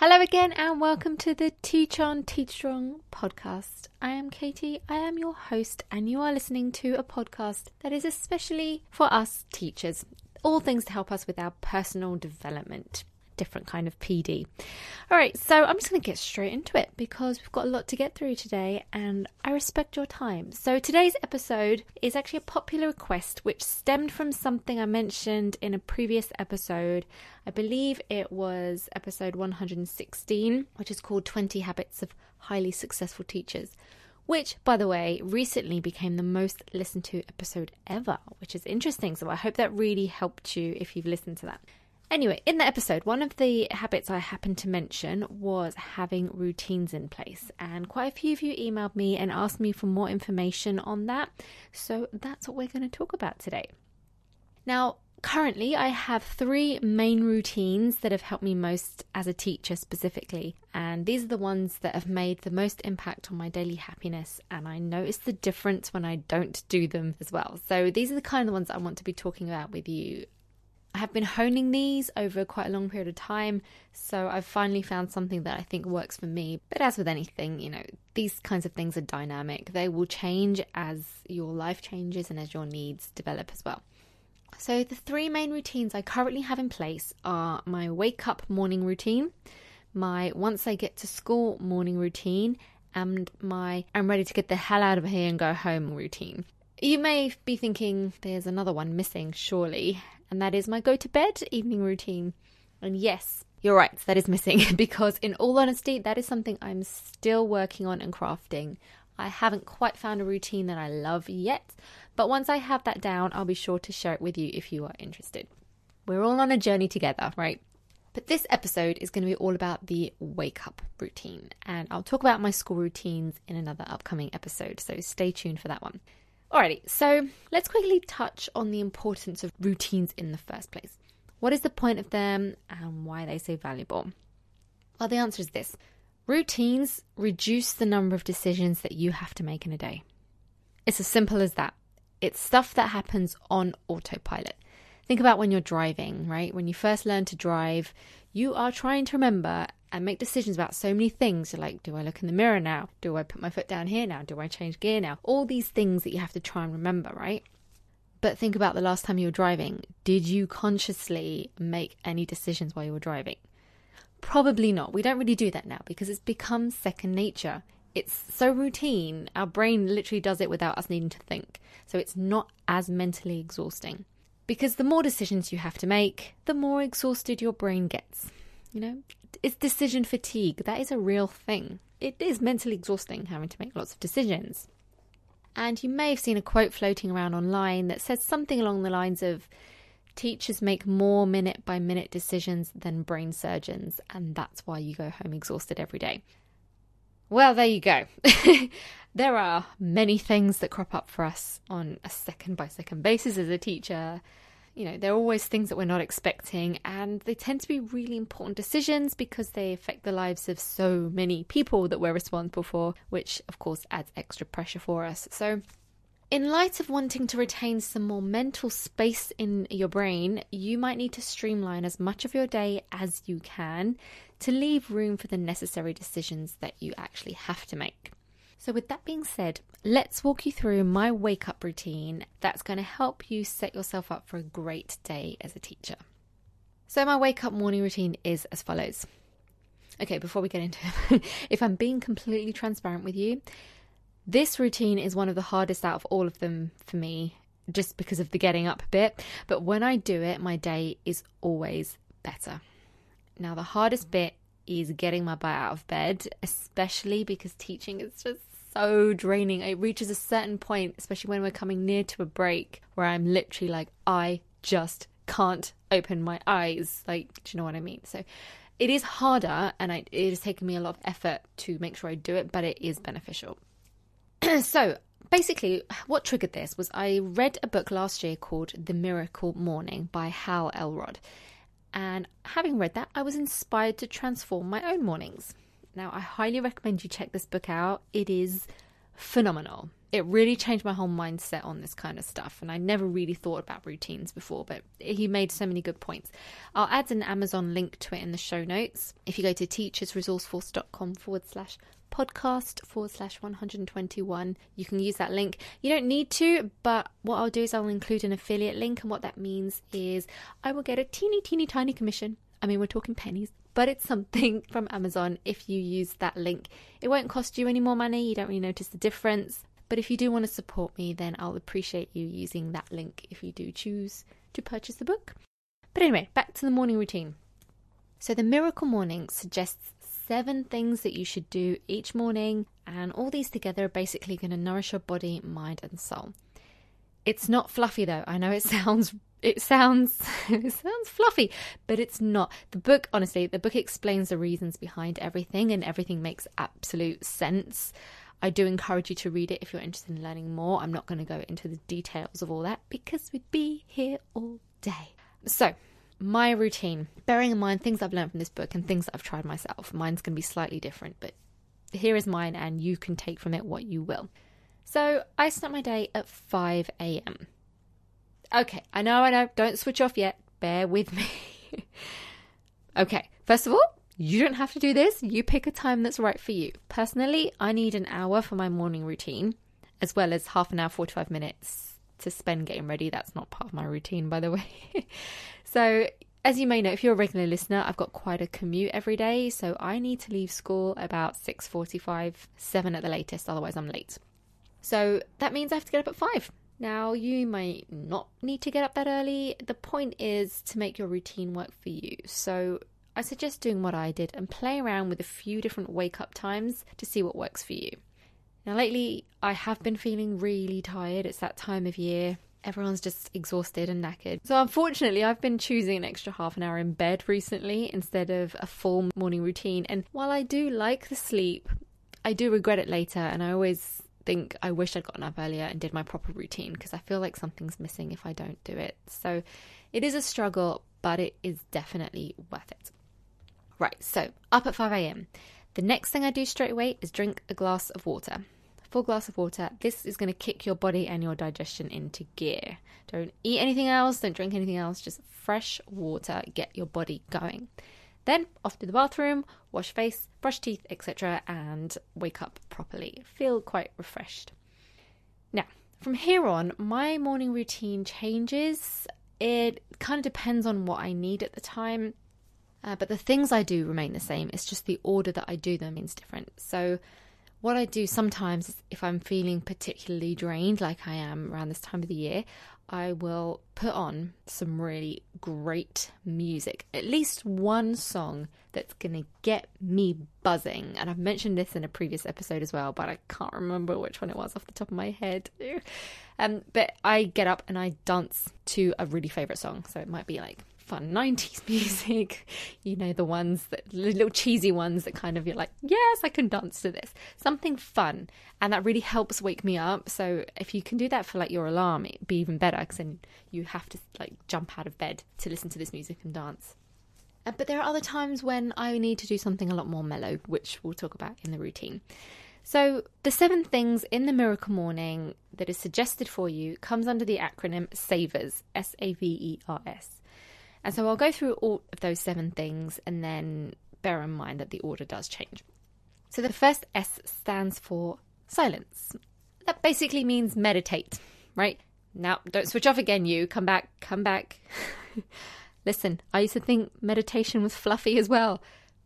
Hello again, and welcome to the Teach On Teach Strong podcast. I am Katie, I am your host, and you are listening to a podcast that is especially for us teachers, all things to help us with our personal development different kind of PD. All right, so I'm just going to get straight into it because we've got a lot to get through today and I respect your time. So today's episode is actually a popular request which stemmed from something I mentioned in a previous episode. I believe it was episode 116, which is called 20 Habits of Highly Successful Teachers which, by the way, recently became the most listened to episode ever, which is interesting. So I hope that really helped you if you've listened to that. Anyway, in the episode, one of the habits I happened to mention was having routines in place, and quite a few of you emailed me and asked me for more information on that. So that's what we're going to talk about today. Now, currently, I have three main routines that have helped me most as a teacher specifically, and these are the ones that have made the most impact on my daily happiness. And I notice the difference when I don't do them as well. So, these are the kind of ones I want to be talking about with you I have been honing these over quite a long period of time, so I've finally found something that I think works for me. But as with anything, you know, these kinds of things are dynamic. They will change as your life changes and as your needs develop as well. So, the three main routines I currently have in place are my wake up morning routine, my once I get to school morning routine, and my I'm ready to get the hell out of here and go home routine. You may be thinking there's another one missing, surely, and that is my go to bed evening routine. And yes, you're right, that is missing because, in all honesty, that is something I'm still working on and crafting. I haven't quite found a routine that I love yet, but once I have that down, I'll be sure to share it with you if you are interested. We're all on a journey together, right? But this episode is going to be all about the wake up routine, and I'll talk about my school routines in another upcoming episode, so stay tuned for that one. Alrighty, so let's quickly touch on the importance of routines in the first place. What is the point of them and why are they so valuable? Well, the answer is this routines reduce the number of decisions that you have to make in a day. It's as simple as that. It's stuff that happens on autopilot. Think about when you're driving, right? When you first learn to drive, you are trying to remember and make decisions about so many things like do I look in the mirror now? Do I put my foot down here now? Do I change gear now? All these things that you have to try and remember, right? But think about the last time you were driving. Did you consciously make any decisions while you were driving? Probably not. We don't really do that now because it's become second nature. It's so routine, our brain literally does it without us needing to think. So it's not as mentally exhausting. Because the more decisions you have to make, the more exhausted your brain gets. You know, it's decision fatigue. That is a real thing. It is mentally exhausting having to make lots of decisions. And you may have seen a quote floating around online that says something along the lines of teachers make more minute by minute decisions than brain surgeons, and that's why you go home exhausted every day. Well, there you go. there are many things that crop up for us on a second by second basis as a teacher. You know, there are always things that we're not expecting, and they tend to be really important decisions because they affect the lives of so many people that we're responsible for, which of course adds extra pressure for us. So, in light of wanting to retain some more mental space in your brain, you might need to streamline as much of your day as you can to leave room for the necessary decisions that you actually have to make. So, with that being said, let's walk you through my wake up routine that's going to help you set yourself up for a great day as a teacher. So, my wake up morning routine is as follows. Okay, before we get into it, if I'm being completely transparent with you, this routine is one of the hardest out of all of them for me, just because of the getting up bit. But when I do it, my day is always better. Now, the hardest bit is getting my butt out of bed, especially because teaching is just so draining. It reaches a certain point, especially when we're coming near to a break, where I'm literally like, I just can't open my eyes. Like, do you know what I mean? So it is harder and I, it has taken me a lot of effort to make sure I do it, but it is beneficial. so basically, what triggered this was I read a book last year called The Miracle Morning by Hal Elrod. And having read that, I was inspired to transform my own mornings. Now, I highly recommend you check this book out. It is phenomenal. it really changed my whole mindset on this kind of stuff. And I never really thought about routines before, but he made so many good points. I'll add an Amazon link to it in the show notes. If you go to teachersresourceforce.com forward slash podcast forward slash 121, you can use that link. You don't need to, but what I'll do is I'll include an affiliate link. And what that means is I will get a teeny, teeny, tiny commission. I mean, we're talking pennies but it's something from Amazon if you use that link. It won't cost you any more money, you don't really notice the difference. But if you do want to support me, then I'll appreciate you using that link if you do choose to purchase the book. But anyway, back to the morning routine. So, the Miracle Morning suggests seven things that you should do each morning, and all these together are basically going to nourish your body, mind, and soul. It's not fluffy though. I know it sounds it sounds it sounds fluffy, but it's not. The book, honestly, the book explains the reasons behind everything, and everything makes absolute sense. I do encourage you to read it if you're interested in learning more. I'm not going to go into the details of all that because we'd be here all day. So, my routine, bearing in mind things I've learned from this book and things that I've tried myself, mine's going to be slightly different, but here is mine, and you can take from it what you will. So, I start my day at 5 a.m. Okay, I know, I know, don't switch off yet. Bear with me. okay, first of all, you don't have to do this. You pick a time that's right for you. Personally, I need an hour for my morning routine, as well as half an hour, 45 minutes to spend getting ready. That's not part of my routine, by the way. so, as you may know, if you're a regular listener, I've got quite a commute every day, so I need to leave school about 6:45, 7 at the latest, otherwise I'm late. So, that means I have to get up at 5. Now, you might not need to get up that early. The point is to make your routine work for you. So, I suggest doing what I did and play around with a few different wake up times to see what works for you. Now, lately, I have been feeling really tired. It's that time of year. Everyone's just exhausted and knackered. So, unfortunately, I've been choosing an extra half an hour in bed recently instead of a full morning routine. And while I do like the sleep, I do regret it later. And I always think I wish I'd gotten up earlier and did my proper routine because I feel like something's missing if I don't do it. So, it is a struggle, but it is definitely worth it. Right, so up at 5 a.m. The next thing I do straight away is drink a glass of water. Full glass of water. This is going to kick your body and your digestion into gear. Don't eat anything else, don't drink anything else, just fresh water. Get your body going. Then off to the bathroom, wash face, brush teeth, etc., and wake up properly. Feel quite refreshed. Now, from here on, my morning routine changes. It kind of depends on what I need at the time. Uh, but the things I do remain the same. It's just the order that I do them is different. So, what I do sometimes if I'm feeling particularly drained, like I am around this time of the year, I will put on some really great music. At least one song that's to get me buzzing. And I've mentioned this in a previous episode as well, but I can't remember which one it was off the top of my head. um, but I get up and I dance to a really favourite song. So it might be like fun 90s music, you know, the ones that little cheesy ones that kind of you're like, yes, I can dance to this. Something fun. And that really helps wake me up. So if you can do that for like your alarm, it'd be even better because then you have to like jump out of bed to listen to this music and dance. Uh, but there are other times when I need to do something a lot more mellow, which we'll talk about in the routine. So, the seven things in the miracle morning that is suggested for you comes under the acronym SAVERS, S A V E R S. And so I'll go through all of those seven things and then bear in mind that the order does change. So the first S stands for silence. That basically means meditate, right? Now, don't switch off again, you. Come back, come back. Listen, I used to think meditation was fluffy as well,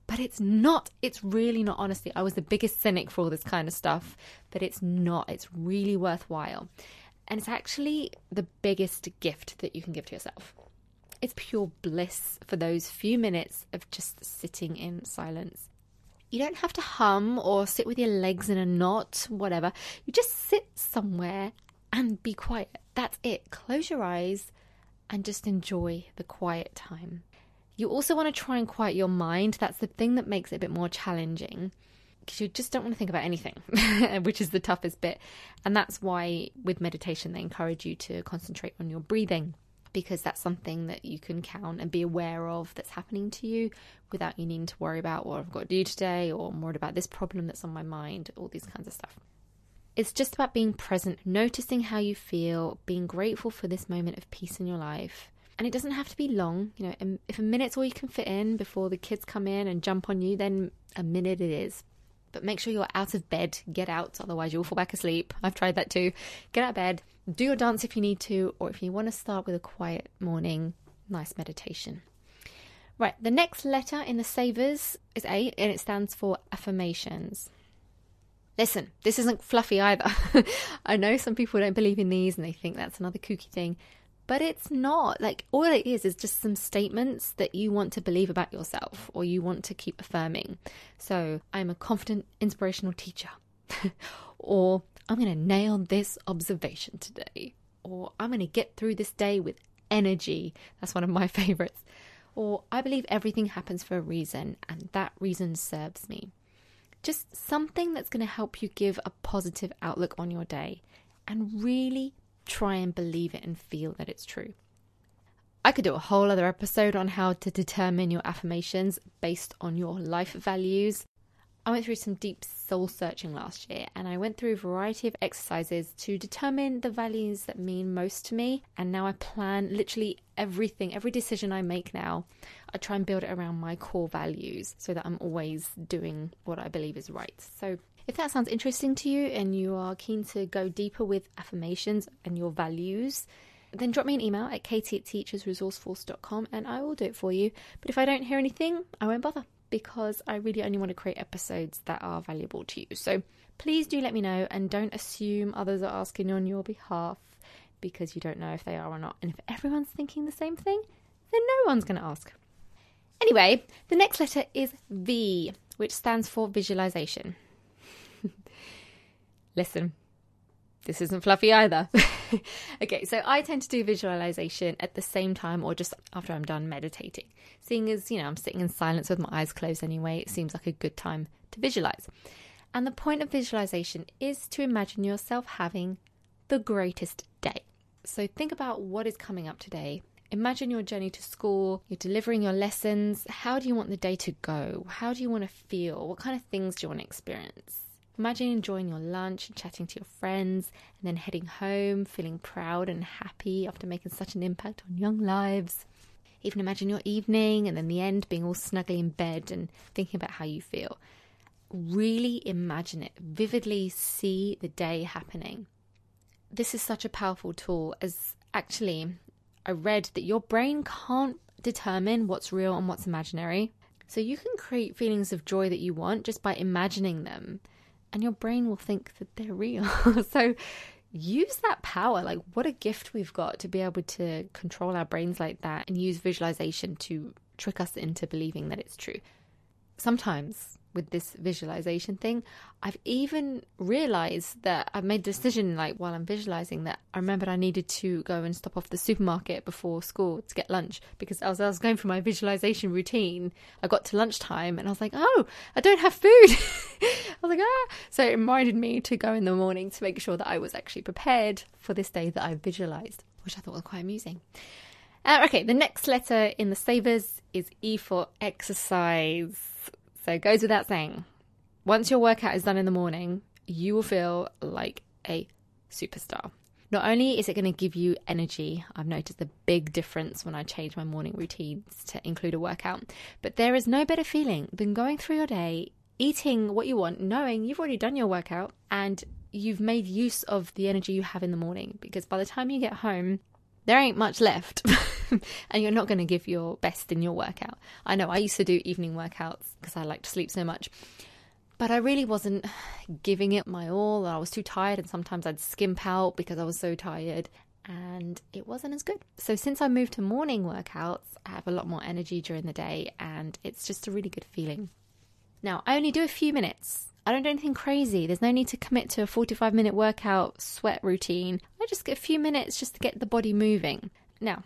but it's not. It's really not, honestly. I was the biggest cynic for all this kind of stuff, but it's not. It's really worthwhile. And it's actually the biggest gift that you can give to yourself. It's pure bliss for those few minutes of just sitting in silence. You don't have to hum or sit with your legs in a knot, whatever. You just sit somewhere and be quiet. That's it. Close your eyes and just enjoy the quiet time. You also want to try and quiet your mind. That's the thing that makes it a bit more challenging because you just don't want to think about anything, which is the toughest bit. And that's why with meditation, they encourage you to concentrate on your breathing because that's something that you can count and be aware of that's happening to you without you needing to worry about what I've got to do today or I'm worried about this problem that's on my mind, all these kinds of stuff. It's just about being present, noticing how you feel, being grateful for this moment of peace in your life. And it doesn't have to be long. You know, um, if a minute's all you can fit in before the kids come in and jump on you, then a minute it is. But make sure you're out of bed, get out, otherwise you'll fall back asleep. I've tried that too. Get out of bed, do your dance if you need to, or if you want to start with a quiet morning, nice meditation. Right, the next letter in the savers is A, and it stands for affirmations. Listen, this isn't fluffy either. I know some people don't believe in these and they think that's another kooky thing, but it's not. Like, all it is is just some statements that you want to believe about yourself or you want to keep affirming. So, I'm a confident, inspirational teacher. or, I'm going to nail this observation today. Or, I'm going to get through this day with energy. That's one of my favorites. Or, I believe everything happens for a reason and that reason serves me. Just something that's going to help you give a positive outlook on your day and really try and believe it and feel that it's true. I could do a whole other episode on how to determine your affirmations based on your life values. I went through some deep soul searching last year and I went through a variety of exercises to determine the values that mean most to me. And now I plan literally everything, every decision I make now, I try and build it around my core values so that I'm always doing what I believe is right. So if that sounds interesting to you and you are keen to go deeper with affirmations and your values, then drop me an email at katie at teachersresourceforce.com and I will do it for you. But if I don't hear anything, I won't bother because I really only want to create episodes that are valuable to you. So please do let me know and don't assume others are asking on your behalf because you don't know if they are or not. And if everyone's thinking the same thing, then no one's going to ask. Anyway, the next letter is V, which stands for visualization. Listen, this isn't fluffy either. okay, so I tend to do visualization at the same time or just after I'm done meditating. Seeing as, you know, I'm sitting in silence with my eyes closed anyway, it seems like a good time to visualize. And the point of visualization is to imagine yourself having the greatest day. So think about what is coming up today. Imagine your journey to school, you're delivering your lessons. How do you want the day to go? How do you want to feel? What kind of things do you want to experience? Imagine enjoying your lunch and chatting to your friends, and then heading home feeling proud and happy after making such an impact on young lives. Even imagine your evening and then the end being all snuggly in bed and thinking about how you feel. Really imagine it, vividly see the day happening. This is such a powerful tool as actually I read that your brain can't determine what's real and what's imaginary. So you can create feelings of joy that you want just by imagining them and your brain will think that they're real. so use that power. Like, what a gift we've got to be able to control our brains like that and use visualization to trick us into believing that it's true. Sometimes with this visualization thing, I've even realized that I've made a decision like while I'm visualizing that I remembered I needed to go and stop off the supermarket before school to get lunch because as I was going through my visualization routine, I got to lunchtime and I was like, oh, I don't have food. I was like, ah. So it reminded me to go in the morning to make sure that I was actually prepared for this day that I visualized, which I thought was quite amusing. Uh, okay, the next letter in the savers is E for exercise. So it goes without saying, once your workout is done in the morning, you will feel like a superstar. Not only is it going to give you energy, I've noticed a big difference when I change my morning routines to include a workout, but there is no better feeling than going through your day, eating what you want, knowing you've already done your workout and you've made use of the energy you have in the morning. Because by the time you get home, there ain't much left. and you're not going to give your best in your workout. I know I used to do evening workouts because I like to sleep so much, but I really wasn't giving it my all. I was too tired, and sometimes I'd skimp out because I was so tired, and it wasn't as good. So, since I moved to morning workouts, I have a lot more energy during the day, and it's just a really good feeling. Now, I only do a few minutes. I don't do anything crazy. There's no need to commit to a 45 minute workout sweat routine. Just a few minutes just to get the body moving. Now,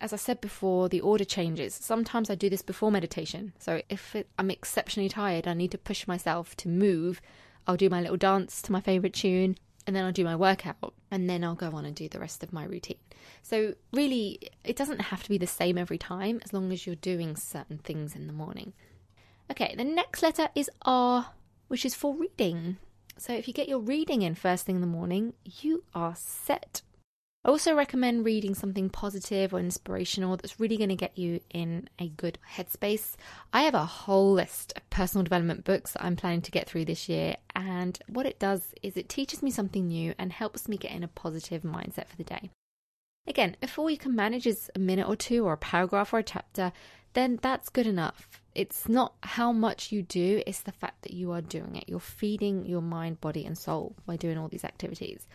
as I said before, the order changes. Sometimes I do this before meditation. So if it, I'm exceptionally tired, I need to push myself to move. I'll do my little dance to my favorite tune, and then I'll do my workout, and then I'll go on and do the rest of my routine. So really, it doesn't have to be the same every time as long as you're doing certain things in the morning. Okay, the next letter is R, which is for reading. So if you get your reading in first thing in the morning, you are set. I also recommend reading something positive or inspirational that's really going to get you in a good headspace. I have a whole list of personal development books that I'm planning to get through this year, and what it does is it teaches me something new and helps me get in a positive mindset for the day. Again, if all you can manage is a minute or two or a paragraph or a chapter, then that's good enough. It's not how much you do, it's the fact that you are doing it. You're feeding your mind, body, and soul by doing all these activities.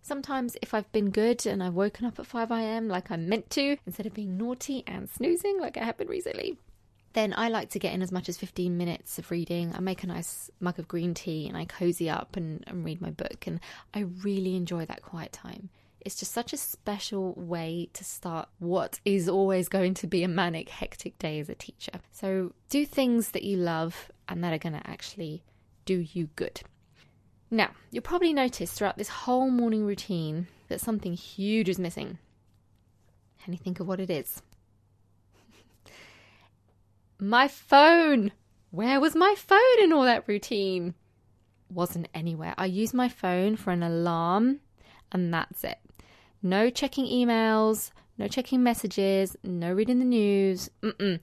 Sometimes, if I've been good and I've woken up at 5 am like I'm meant to, instead of being naughty and snoozing like I have been recently, then I like to get in as much as 15 minutes of reading. I make a nice mug of green tea and I cozy up and, and read my book. And I really enjoy that quiet time. It's just such a special way to start what is always going to be a manic, hectic day as a teacher. So do things that you love and that are going to actually do you good. Now, you'll probably notice throughout this whole morning routine that something huge is missing. Can you think of what it is? my phone! Where was my phone in all that routine? Wasn't anywhere. I use my phone for an alarm, and that's it. No checking emails, no checking messages, no reading the news. Mm-mm.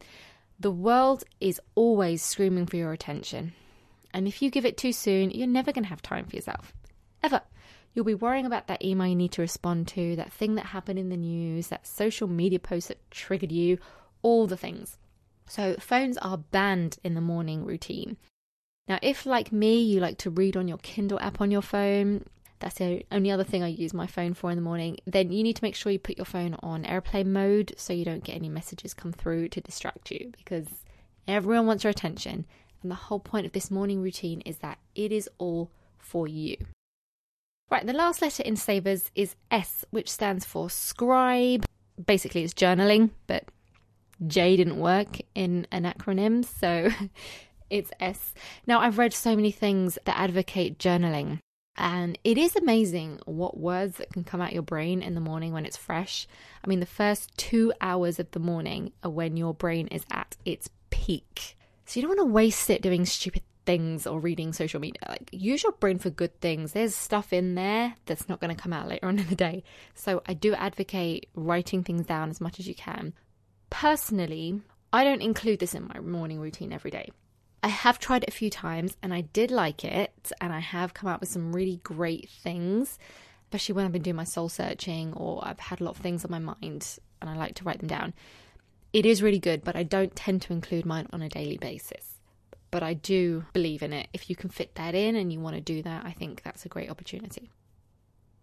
The world is always screaming for your attention. And if you give it too soon, you're never going to have time for yourself. Ever. You'll be worrying about that email you need to respond to, that thing that happened in the news, that social media post that triggered you, all the things. So, phones are banned in the morning routine. Now, if like me, you like to read on your Kindle app on your phone, that's the only other thing I use my phone for in the morning, then you need to make sure you put your phone on airplane mode so you don't get any messages come through to distract you because everyone wants your attention and the whole point of this morning routine is that it is all for you. Right, the last letter in Savers is S, which stands for scribe. Basically, it's journaling, but J didn't work in an acronym, so it's S. Now, I've read so many things that advocate journaling, and it is amazing what words that can come out your brain in the morning when it's fresh. I mean, the first two hours of the morning are when your brain is at its peak. So you don't want to waste it doing stupid things or reading social media. Like, use your brain for good things. There's stuff in there that's not going to come out later on in the day. So I do advocate writing things down as much as you can. Personally, I don't include this in my morning routine every day. I have tried it a few times and I did like it, and I have come up with some really great things, especially when I've been doing my soul searching or I've had a lot of things on my mind and I like to write them down. It is really good, but I don't tend to include mine on a daily basis. But I do believe in it. If you can fit that in and you want to do that, I think that's a great opportunity.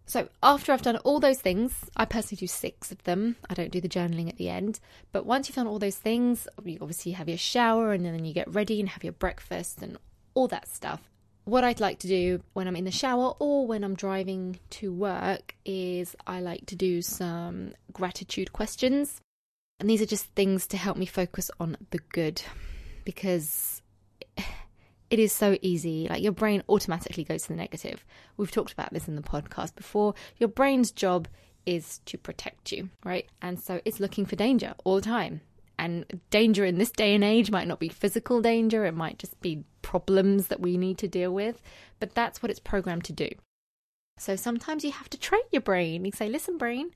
So, after I've done all those things, I personally do six of them. I don't do the journaling at the end. But once you've done all those things, you obviously have your shower and then you get ready and have your breakfast and all that stuff. What I'd like to do when I'm in the shower or when I'm driving to work is I like to do some gratitude questions. And these are just things to help me focus on the good because it is so easy. Like your brain automatically goes to the negative. We've talked about this in the podcast before. Your brain's job is to protect you, right? And so it's looking for danger all the time. And danger in this day and age might not be physical danger, it might just be problems that we need to deal with. But that's what it's programmed to do. So sometimes you have to train your brain. You say, listen, brain,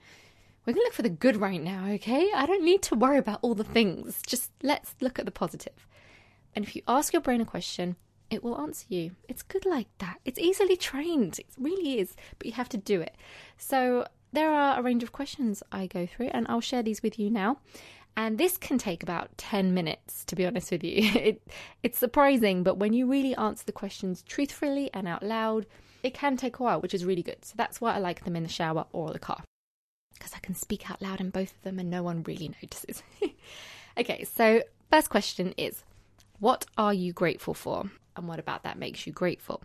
we're going to look for the good right now, okay? I don't need to worry about all the things. Just let's look at the positive. And if you ask your brain a question, it will answer you. It's good like that. It's easily trained. It really is, but you have to do it. So there are a range of questions I go through, and I'll share these with you now. And this can take about 10 minutes, to be honest with you. It, it's surprising, but when you really answer the questions truthfully and out loud, it can take a while, which is really good. So that's why I like them in the shower or the car because I can speak out loud in both of them and no one really notices. okay, so first question is What are you grateful for? And what about that makes you grateful?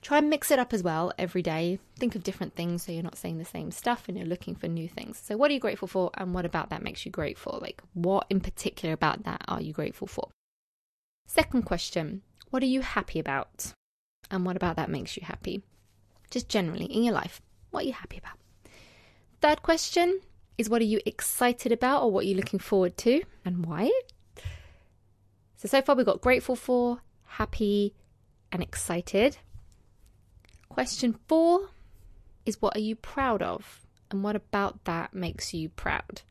Try and mix it up as well every day. Think of different things so you're not saying the same stuff and you're looking for new things. So, what are you grateful for? And what about that makes you grateful? Like, what in particular about that are you grateful for? Second question What are you happy about? And what about that makes you happy? Just generally in your life, what are you happy about? Third question is what are you excited about or what are you looking forward to and why? So, so far we've got grateful for, happy, and excited. Question four is what are you proud of? And what about that makes you proud?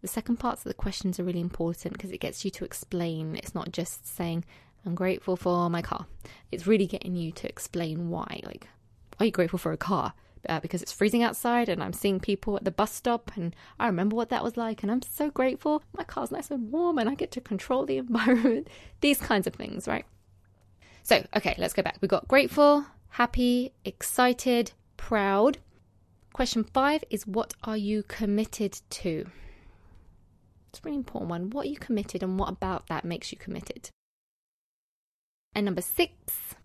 The second parts of the questions are really important because it gets you to explain. It's not just saying, I'm grateful for my car. It's really getting you to explain why. Like, are you grateful for a car? Uh, because it's freezing outside and I'm seeing people at the bus stop and I remember what that was like and I'm so grateful. My car's nice and warm and I get to control the environment. These kinds of things, right? So, okay, let's go back. We got grateful, happy, excited, proud. Question five is what are you committed to? It's a really important one. What are you committed and what about that makes you committed? And number six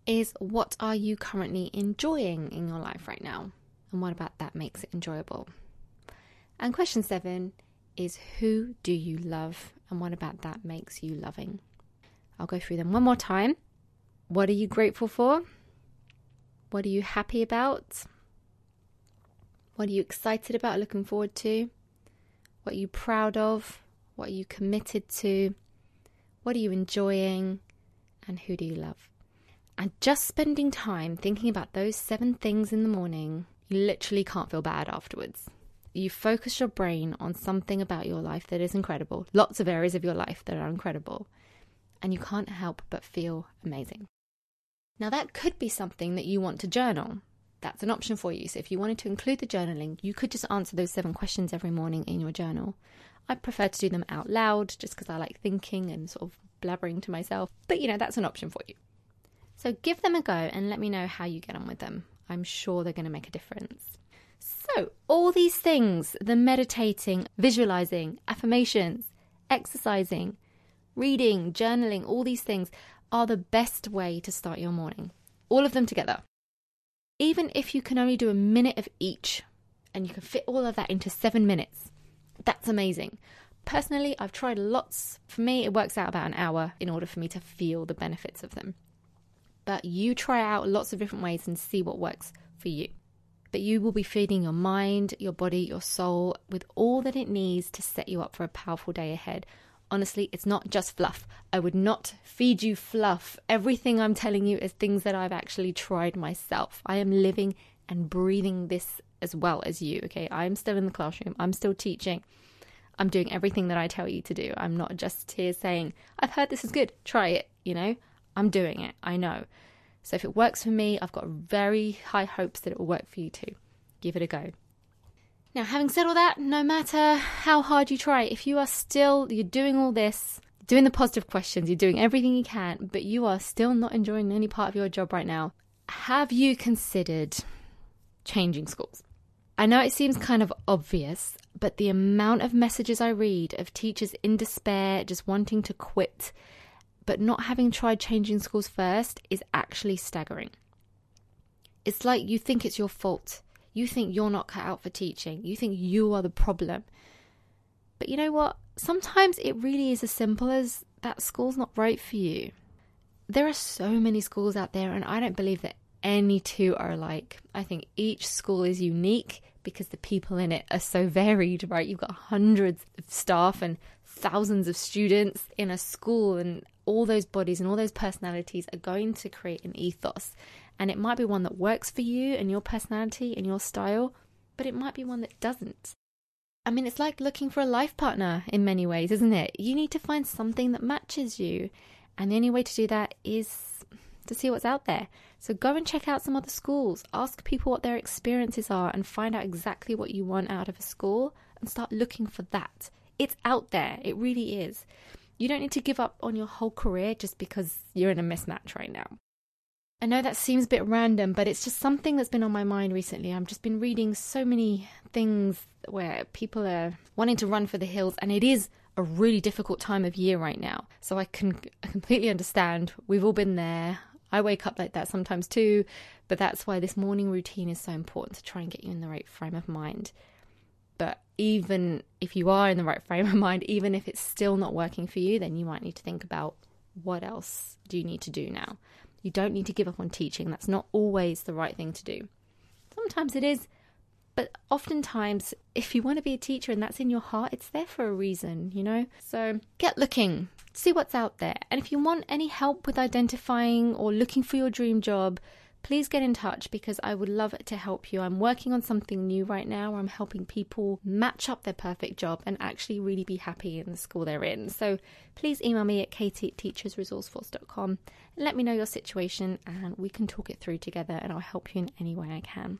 is what are you currently enjoying in your life right now? And what about that makes it enjoyable? And question seven is who do you love? And what about that makes you loving? I'll go through them one more time. What are you grateful for? What are you happy about? What are you excited about, looking forward to? What are you proud of? What are you committed to? What are you enjoying? And who do you love? And just spending time thinking about those seven things in the morning, you literally can't feel bad afterwards. You focus your brain on something about your life that is incredible, lots of areas of your life that are incredible, and you can't help but feel amazing. Now, that could be something that you want to journal. That's an option for you. So, if you wanted to include the journaling, you could just answer those seven questions every morning in your journal. I prefer to do them out loud just because I like thinking and sort of blabbering to myself. But you know, that's an option for you. So give them a go and let me know how you get on with them. I'm sure they're going to make a difference. So, all these things the meditating, visualizing, affirmations, exercising, reading, journaling, all these things are the best way to start your morning. All of them together. Even if you can only do a minute of each and you can fit all of that into seven minutes, that's amazing. Personally, I've tried lots. For me, it works out about an hour in order for me to feel the benefits of them. But you try out lots of different ways and see what works for you. But you will be feeding your mind, your body, your soul with all that it needs to set you up for a powerful day ahead. Honestly, it's not just fluff. I would not feed you fluff. Everything I'm telling you is things that I've actually tried myself. I am living and breathing this as well as you, okay? I'm still in the classroom, I'm still teaching. I'm doing everything that I tell you to do. I'm not just here saying, I've heard this is good, try it, you know? I'm doing it, I know. So if it works for me, I've got very high hopes that it will work for you too. Give it a go. Now, having said all that, no matter how hard you try, if you are still, you're doing all this, doing the positive questions, you're doing everything you can, but you are still not enjoying any part of your job right now, have you considered changing schools? I know it seems kind of obvious, but the amount of messages I read of teachers in despair, just wanting to quit, but not having tried changing schools first is actually staggering. It's like you think it's your fault. You think you're not cut out for teaching. You think you are the problem. But you know what? Sometimes it really is as simple as that school's not right for you. There are so many schools out there, and I don't believe that any two are alike. I think each school is unique because the people in it are so varied, right? You've got hundreds of staff and thousands of students in a school, and all those bodies and all those personalities are going to create an ethos. And it might be one that works for you and your personality and your style, but it might be one that doesn't. I mean, it's like looking for a life partner in many ways, isn't it? You need to find something that matches you. And the only way to do that is to see what's out there. So go and check out some other schools, ask people what their experiences are, and find out exactly what you want out of a school and start looking for that. It's out there, it really is. You don't need to give up on your whole career just because you're in a mismatch right now. I know that seems a bit random, but it's just something that's been on my mind recently. I've just been reading so many things where people are wanting to run for the hills, and it is a really difficult time of year right now. So I can completely understand. We've all been there. I wake up like that sometimes too, but that's why this morning routine is so important to try and get you in the right frame of mind. But even if you are in the right frame of mind, even if it's still not working for you, then you might need to think about what else do you need to do now. You don't need to give up on teaching. That's not always the right thing to do. Sometimes it is, but oftentimes, if you want to be a teacher and that's in your heart, it's there for a reason, you know? So get looking, see what's out there. And if you want any help with identifying or looking for your dream job, please get in touch because I would love to help you. I'm working on something new right now where I'm helping people match up their perfect job and actually really be happy in the school they're in. So please email me at katie let me know your situation and we can talk it through together and I'll help you in any way I can.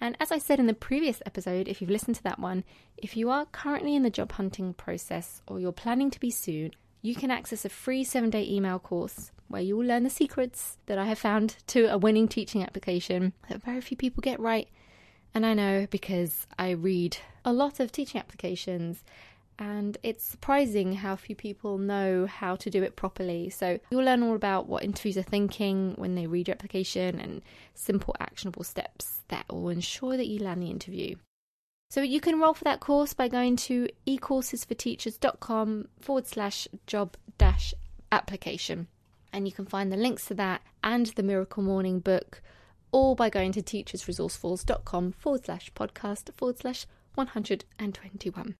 And as I said in the previous episode, if you've listened to that one, if you are currently in the job hunting process or you're planning to be soon, you can access a free seven day email course where you will learn the secrets that I have found to a winning teaching application that very few people get right. And I know because I read a lot of teaching applications and it's surprising how few people know how to do it properly. So you'll learn all about what interviews are thinking when they read your application and simple actionable steps that will ensure that you land the interview. So you can enroll for that course by going to ecoursesforteachers.com forward slash job dash application. And you can find the links to that and the Miracle Morning book all by going to teachersresourceforce.com forward slash podcast forward slash 121.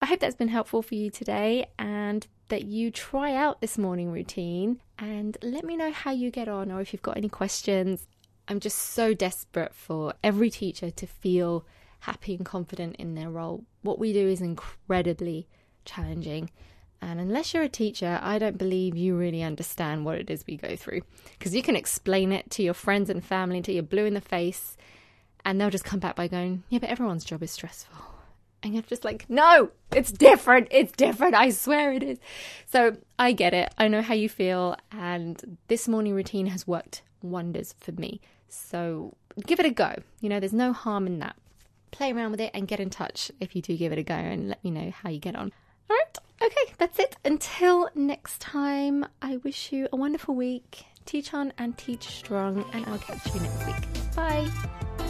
I hope that's been helpful for you today and that you try out this morning routine and let me know how you get on or if you've got any questions. I'm just so desperate for every teacher to feel happy and confident in their role. What we do is incredibly challenging. And unless you're a teacher, I don't believe you really understand what it is we go through. Because you can explain it to your friends and family until you're blue in the face, and they'll just come back by going, Yeah, but everyone's job is stressful. And you're just like, no, it's different. It's different. I swear it is. So I get it. I know how you feel. And this morning routine has worked wonders for me. So give it a go. You know, there's no harm in that. Play around with it and get in touch if you do give it a go and let me know how you get on. All right. Okay, that's it. Until next time, I wish you a wonderful week. Teach on and teach strong, and I'll catch you next week. Bye.